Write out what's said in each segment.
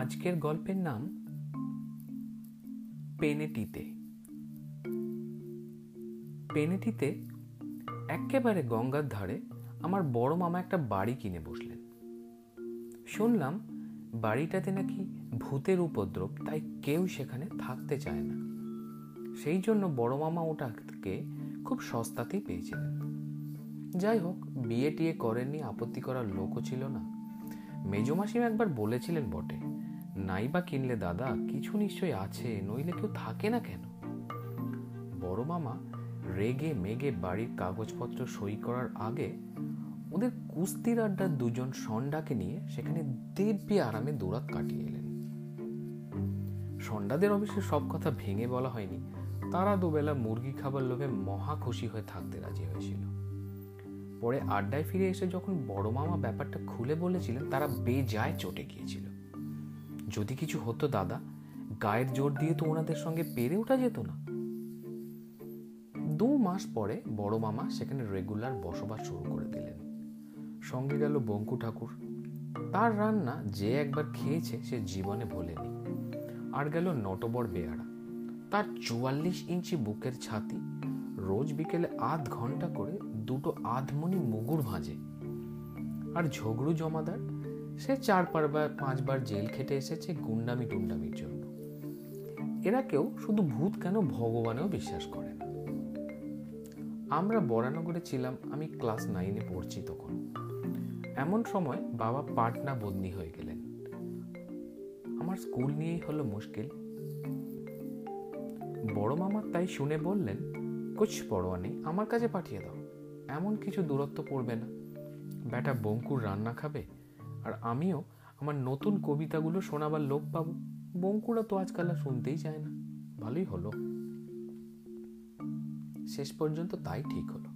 আজকের গল্পের নাম পেনেটিতে। পেনেটিতে একেবারে গঙ্গার ধারে আমার বড় মামা একটা বাড়ি কিনে বসলেন। শুনলাম বাড়িটাতে নাকি ভূতের উপদ্রব, তাই কেউ সেখানে থাকতে চায় না। সেই জন্য বড় মামা ওটাকে খুব সস্তাতেই পেয়েছিলেন। যাই হোক বিয়ে টিয়ে করেননি, আপত্তি করার লোকও ছিল না। মেজমাসিম একবার বলেছিলেন বটে নাই বা কিনলে দাদা, কিছু নিশ্চয়ই আছে, নইলে কেউ থাকে না কেন? বড় মামা রেগে মেগে বাড়ির কাগজপত্র সই করার আগে ওদের কুস্তির আড্ডার দুজন সন্ডাকে নিয়ে সেখানে দিব্যি আরামে দৌড়াত কাটিয়ে এলেন। সন্ডাদের অবশ্য সব কথা ভেঙে বলা হয়নি। তারা দুবেলা মুরগি খাবার লোভে মহা খুশি হয়ে থাকতে রাজি হয়েছিল। পরে আড্ডায় ফিরে এসে যখন বড় মামা ব্যাপারটা খুলে বলেছিলেন, তারা বেজায় চটে গিয়েছিল। যদি কিছু হতো, দাদা, গায়ের জোর দিয়ে তো ওনাদের সঙ্গে পেরে ওঠা যেত না। দু মাস পরে বড় মামা সেখানে রেগুলার বসবাস শুরু করে দিলেন। সঙ্গে গেল বঙ্কু ঠাকুর। তার রান্না যে একবার খেয়েছে সে জীবনে ভোলেনি। আর গেল নটবর বেয়ারা তার চুয়াল্লিশ ইঞ্চি বুকের ছাতি রোজ বিকেলে আধ ঘণ্টা করে দুটো আধমনি মুগুর ভাঁজে। আর ঝগড়ু জমাদার সে চার পারবার পাঁচবার জেল খেটে এসেছে গুন্ডামি টুন্ডামির জন্য। এরা কেউ শুধু ভূত কেন ভগবানেও বিশ্বাস করে না। আমরা বরানগরে ছিলাম, আমি ক্লাস নাইনে পড়ছি তখন। এমন সময় বাবা পাটনা বদলি হয়ে গেলেন। আমার স্কুল নিয়েই হলো মুশকিল। বড় মামা তাই শুনে বললেন, কুছ পড়োয়া নেই, আমার কাছে পাঠিয়ে দাও। এমন কিছু দূরত্ব পড়বে না। ব্যাটা বঙ্কুর রান্না খাবে আর আমিও আমার নতুন কবিতাগুলো শোনাবার লোক পাবো। বঙ্কুরা তো আজকাল আর শুনতেই চায় না। ভালোই হলো। শেষ পর্যন্ত তাই ঠিক হলো।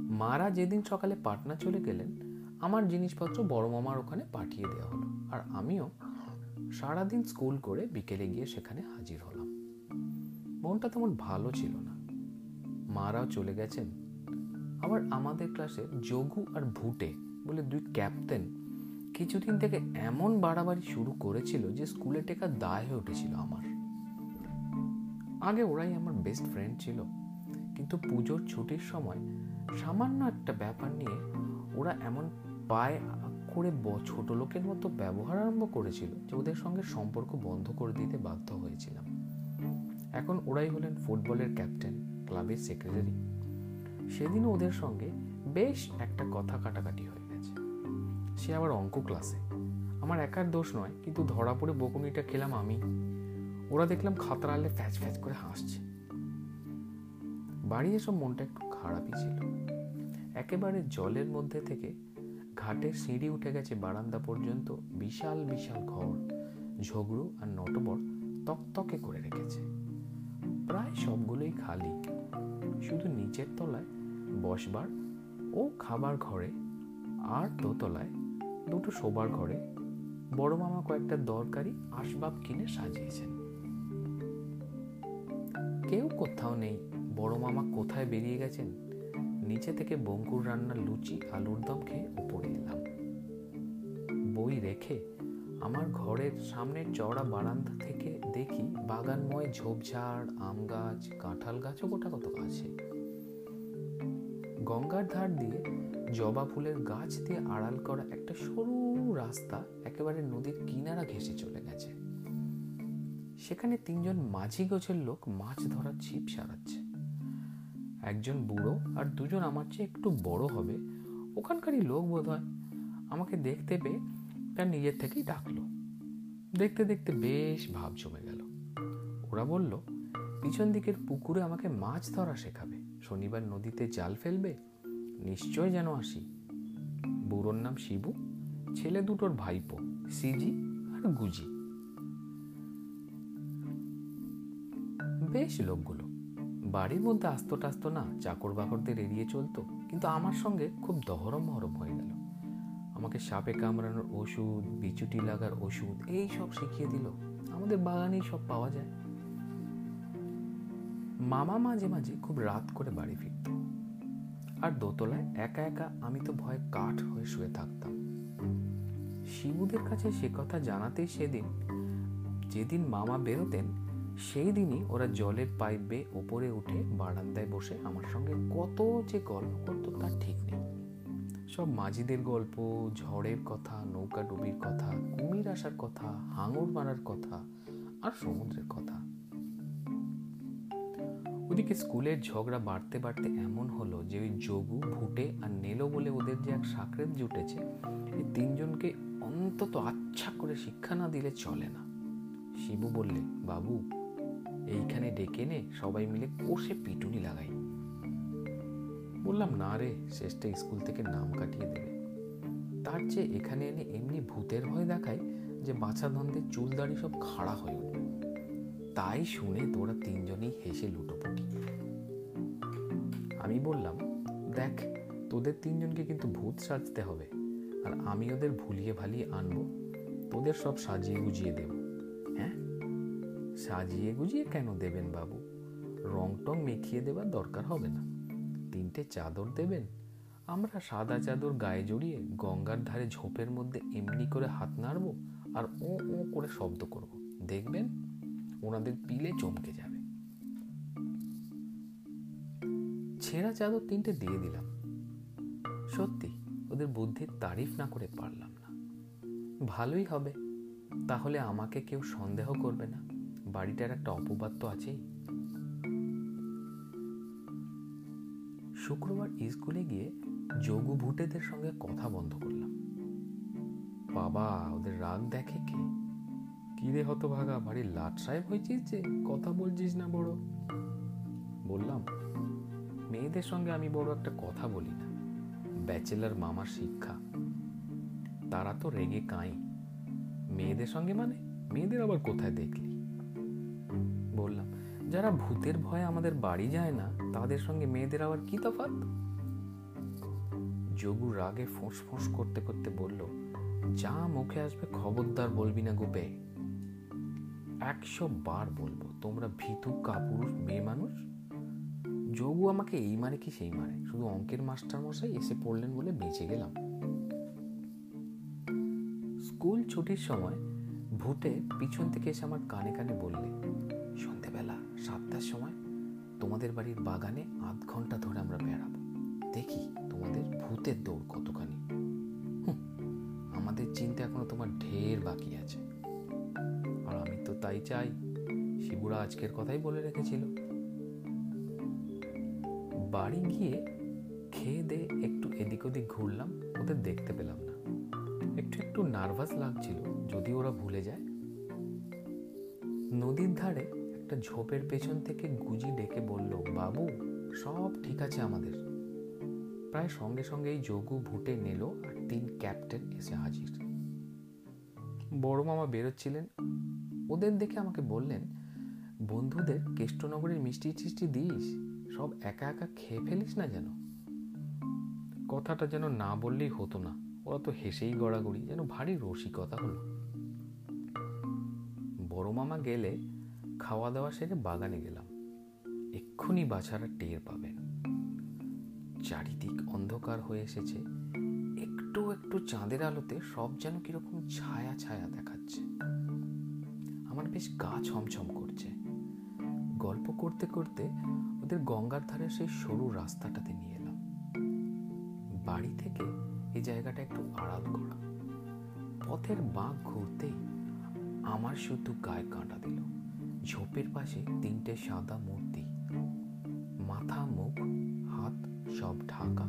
মারা যেদিন সকালে পাটনা চলে গেলেন, আমার জিনিসপত্র বড় মামার ওখানে পাঠিয়ে দেওয়া হলো। আর আমিও সারাদিন স্কুল করে বিকেলে গিয়ে সেখানে হাজির হলাম। মনটা তেমন ভালো ছিল না। মারাও চলে গেছেন। আবার আমাদের ক্লাসে যোগু আর ভুটে বলে দুই ক্যাপ্টেন কিছুদিন থেকে এমন বাড়াবাড়ি শুরু করেছিল যে স্কুলে টেকা দায় হয়ে উঠেছিল আমার। আগে ওরাই আমার বেস্ট ফ্রেন্ড ছিল, কিন্তু পুজোর ছুটির সময় সামান্য একটা ব্যাপার নিয়ে ওরা এমন পায়ে করে ছোট লোকের মতো ব্যবহার আরম্ভ করেছিল যে ওদের সঙ্গে সম্পর্ক বন্ধ করে দিতে বাধ্য হয়েছিলাম। এখন ওরাই হলেন ফুটবলের ক্যাপ্টেন ক্লাবের সেক্রেটারি সেদিনও ওদের সঙ্গে বেশ একটা কথা কাটাকাটি হয়ে। সে আবার অঙ্ক ক্লাসে আমার একার দোষ নয়, কিন্তু ধরা পড়ে বকুনিটা খেলাম আমি। ওরা দেখলাম খাতরালে ফ্যাচ ফ্যাচ করে হাসছে। বাড়ি এসব মনটা একটু খারাপই ছিল। একেবারে জলের মধ্যে থেকে ঘাটের সিঁড়ি উঠে গেছে বারান্দা পর্যন্ত বিশাল বিশাল ঘর। ঝগড়ু আর নটবর তকতকে করে রেখেছে। প্রায় সবগুলোই খালি। শুধু নিচের তলায় বসবার ও খাবার ঘরে আর দোতলায় দুটো শোবার ঘরে বড় মামা কয়েকটা দরকারি আসবাব কিনে সাজিয়েছেন। কেউ কোথাও নেই। বড় মামা কোথায় বেরিয়ে গেছেন? নিচে থেকে বঙ্কুর রান্নার লুচি, আলুর দম খেয়ে উপরে এলাম। বই রেখে আমার ঘরের সামনের চওড়া বারান্দা থেকে দেখি বাগানময় ঝোপঝাড়, আম গাছ, কাঁঠাল গাছও গোটা কত আছে। গঙ্গার ধার দিয়ে জবা ফুলের গাছ দিয়ে আড়াল করা একটা সরু রাস্তা একেবারে নদীর কিনারা ঘেসে চলে গেছে। সেখানে তিনজন মাঝি গোছের লোক মাছ ধরার ছিপ সারাচ্ছে। একজন বুড়ো আর দুজন আমার চেয়ে একটু বড় হবে। ওখানকারই লোক বোধ হয় আমাকে দেখতে পেয়ে তার নিজের থেকেই ডাকলো। দেখতে দেখতে বেশ ভাব জমে গেল। ওরা বলল, পিছন দিকের পুকুরে আমাকে মাছ ধরা শেখাবে। শনিবার নদীতে জাল ফেলবে নিশ্চয় যেন আসি। বুড়োর নাম শিবু, ছেলে দুটোর ভাইপো, সিজি আর গুজি। বেশ লোকগুলো। বাড়ির মধ্যে আস্ত টাস্ত না চাকর বাকরদের এড়িয়ে চলতো, কিন্তু আমার সঙ্গে খুব দহরম মহরম হয়ে গেল। আমাকে সাপে কামড়ানোর ওষুধ, বিচুটি লাগার ওষুধ, এই সব শিখিয়ে দিল। আমাদের বাগানেই সব পাওয়া যায়। মামা মাঝে মাঝে খুব রাত করে বাড়ি ফিরত। আর দোতলায় একা একা আমি তো ভয়ে কাঠ হয়ে শুয়ে থাকতাম। শিবুদের কাছে সে কথা জানাতেই সেদিন, যেদিন মামা বেরোতেন, সেই দিনই ওরা জলের পাইপ বেয়ে ওপরে উঠে বারান্দায় বসে আমার সঙ্গে কত যে গল্প করতো তার ঠিক নেই। সব মাঝিদের গল্প, ঝড়ের কথা, নৌকা ডুবির কথা, কুমির আসার কথা, হাঙর মারার কথা, আর সমুদ্রের কথা। ওদিকে স্কুলের ঝগড়া বাড়তে বাড়তে এমন হলো যে ওই যোগু ভুটে আর নেলো বলে ওদের যে এক সাকরেত জুটেছে এই তিনজনকে অন্তত আচ্ছা করে শিক্ষা না দিলে চলে না। শিবু বললে, বাবু, এইখানে ডেকে নে সবাই মিলে কষে পিটুনি লাগাই। বললাম, না রে, শেষটা স্কুল থেকে নাম কাটিয়ে দেবে। তার চেয়ে এখানে এনে এমনি ভূতের ভয় দেখায় যে বাছা ধন্দে চুল দাড়ি সব খাড়া হয়ে উঠবে তাই শুনে তোরা তিনজনেই হেসে লুটোপুটি। আমি বললাম, দেখ, তোদের তিনজনকে কিন্তু ভূত সাজতে হবে, আর আমি ওদের ভুলিয়ে ভালিয়ে আনব। তোদের সব সাজিয়ে গুজিয়ে দেব। হ্যাঁ? সাজিয়ে গুজিয়ে কেন দেবেন বাবু? রং টং মেখিয়ে দেবার দরকার হবে না। তিনটে চাদর দেবেন। আমরা সাদা চাদর গায়ে জড়িয়ে গঙ্গার ধারে ঝোপের মধ্যে এমনি করে হাত নাড়বো আর ও ও করে শব্দ করব। দেখবেন? ওনাদের পিলে চমকে যাবে। ছেঁড়া চাদর তিনটে দিয়ে দিলাম। সত্যি, ওদের বুদ্ধির তারিফ না করে পারলাম না। ভালোই হবে, তাহলে আমাকে কেউ সন্দেহ করবে না, বাড়িটার একটা অপবাদ তো আছেই। শুক্রবার স্কুলে গিয়ে যোগু ভুটেদের সঙ্গে কথা বন্ধ করলাম। বাবা, ওদের রাগ দেখে কে? রে হতভাগা, বাড়ির লাট সাহেব হয়েছিস যে, কথা বলছিস না বড়। বললাম, মেয়েদের সঙ্গে আমি বড় একটা কথা বলি না। ব্যাচেলার মামার শিক্ষা। তারা তো রেগে কাঁই। মেয়েদের সঙ্গে মানে? মেয়েদের আবার কোথায় দেখলি? বললাম, যারা ভূতের ভয়ে আমাদের বাড়ি যায় না, তাদের সঙ্গে মেয়েদের আবার কি তফাৎ? যোগু রাগে ফোঁস ফোঁস করতে করতে বলল, যা মুখে আসবে খবরদার বলবি না গোপে একশো বার বলব, তোমরা ভীতু, কাপুরুষ, মেয়ে মানুষ, যোগু আমাকে এই মারে কি সেই মারে। শুধু অঙ্কের মাস্টার মশাই এসে পড়লেন বলে বেঁচে গেলাম। স্কুল ছুটির সময় ভুটে পিছন থেকে এসে আমার কানে কানে বললে, সন্ধেবেলা, সাতটার সময় তোমাদের বাড়ির বাগানে আধ ঘণ্টা ধরে আমরা বেড়াবো। দেখি তোমাদের ভূতের দৌড় কতখানি। আমাদের চিন্তা এখনও তোমার ঢের বাকি আছে। তো তাই চাই। শিবুরা আজকের কথাই বলে রেখেছিল। বাড়ি গিয়ে খেয়ে দে, একটু এদিক ওদিক ঘুরলাম, ওদের দেখতে পেলাম না। একটু একটু নার্ভাস লাগছিল, যদি ওরা ভুলে যায়। নদীর ধারে একটা ঝোপের পেছন থেকে গুজি ডেকে বলল, বাবু, সব ঠিক আছে আমাদের। প্রায় সঙ্গে সঙ্গে এই যোগু ভুটে নিল আর তিন ক্যাপ্টেন এসে হাজির। বড় মামা বেরোচ্ছিলেন ওদের দেখে আমাকে বললেন, বন্ধুদের কেষ্টনগরের মিষ্টি টিষ্টি দিস, সব একা একা খেয়ে ফেলিস না যেন? কথাটা যেন না বললেই হতো না, ওরা তো হেসেই গড়াগড়ি, যেন ভারী রসিকতা হলো। বড় মামা গেলে খাওয়া দাওয়া সেরে বাগানে গেলাম, এক্ষুনি বাছারা টের পাবেন। চারিদিক অন্ধকার হয়ে এসেছে, একটু একটু চাঁদের আলোতে সব যেন কীরকম ছায়া ছায়া দেখাচ্ছে। আমার বেশ গা ছমছম করছে। গল্প করতে করতে ওদের গঙ্গার ধারে সেই সরু রাস্তাটাতে নিয়ে এলাম। বাড়ি থেকে এই জায়গাটা একটু আড়াল করা। পথের বাঁক ঘুরতেই আমার শুধু গায়ে কাঁটা দিল। ঝোপের পাশে তিনটে সাদা মূর্তি। মাথা, মুখ, হাত সব ঢাকা।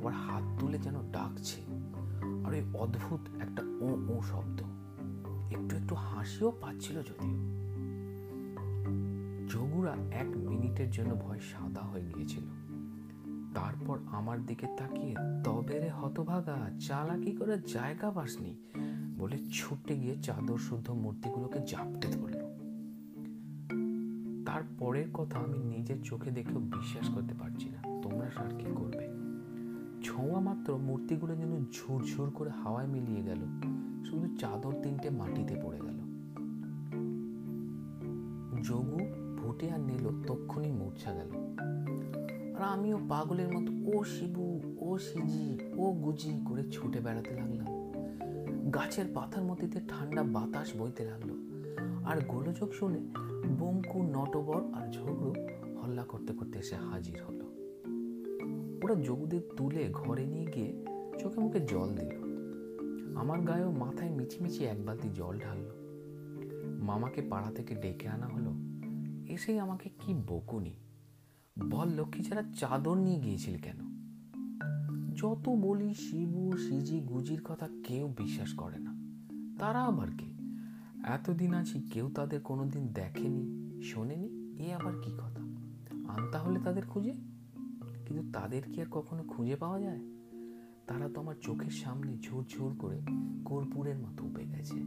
আবার হাত তুলে যেন ডাকছে। আর ওই অদ্ভুত একটা ও ও শব্দ। একটু একটু হাসিও পাচ্ছিল যদিও। যোগুরা এক মিনিটের জন্য ভয় সাদা হয়ে গিয়েছিল। তারপর আমার দিকে তাকিয়ে, তবে রে হতভাগা, চালাকি করে জায়গা পাসনি, বলে ছুটে গিয়ে চাদর শুদ্ধ মূর্তিগুলোকে জাপটে ধরল। তারপরের কথা আমি নিজের চোখে দেখেও বিশ্বাস করতে পারছি না, তোমরা সার কি করবে? ছোঁয়া মাত্র মূর্তিগুলো যেন ঝুরঝুর করে হাওয়ায় মিলিয়ে গেল। শুধু চাদর তিনটে মাটিতে পড়ে গেল। যোগু ভুটে আর নিল তক্ষুনি মূর্ছা গেল। আর আমিও পাগলের মতো, ও শিবু, ও সিজি, ও গুজি করে ছুটে বেড়াতে লাগলাম। গাছের পাতার মধ্যে ঠান্ডা বাতাস বইতে লাগল। আর গোলযোগ শুনে বঙ্কু, নটবর আর ঝগড়ু হল্লা করতে করতে এসে হাজির হলো। ওরা যোগুদের তুলে ঘরে নিয়ে গিয়ে চোখে মুখে জল দিল। আমার গায়েও মাথায় মিছিমিছি এক বালতি জল ঢাললো। মামাকে পাড়া থেকে ডেকে আনা হলো। এসেই আমাকে কি বকুনি। বল, লক্ষ্মী ছাড়া চাদর নিয়ে গিয়েছিল কেন? যত বলি শিবু, সিজি, গুজির কথা কেউ বিশ্বাস করে না। তারা আবার কে? এতদিন আছি, কেউ তাদের কোনোদিন দেখেনি, শোনেনি? এ আবার কি কথা? আনতা হলে তাদের খুঁজে? কিন্তু তাদের কি আর কখনো খুঁজে পাওয়া যায়? তারা তো আমার চোখের সামনে ঝুর ঝুর করে কর্পূরের মতো উপে গেছে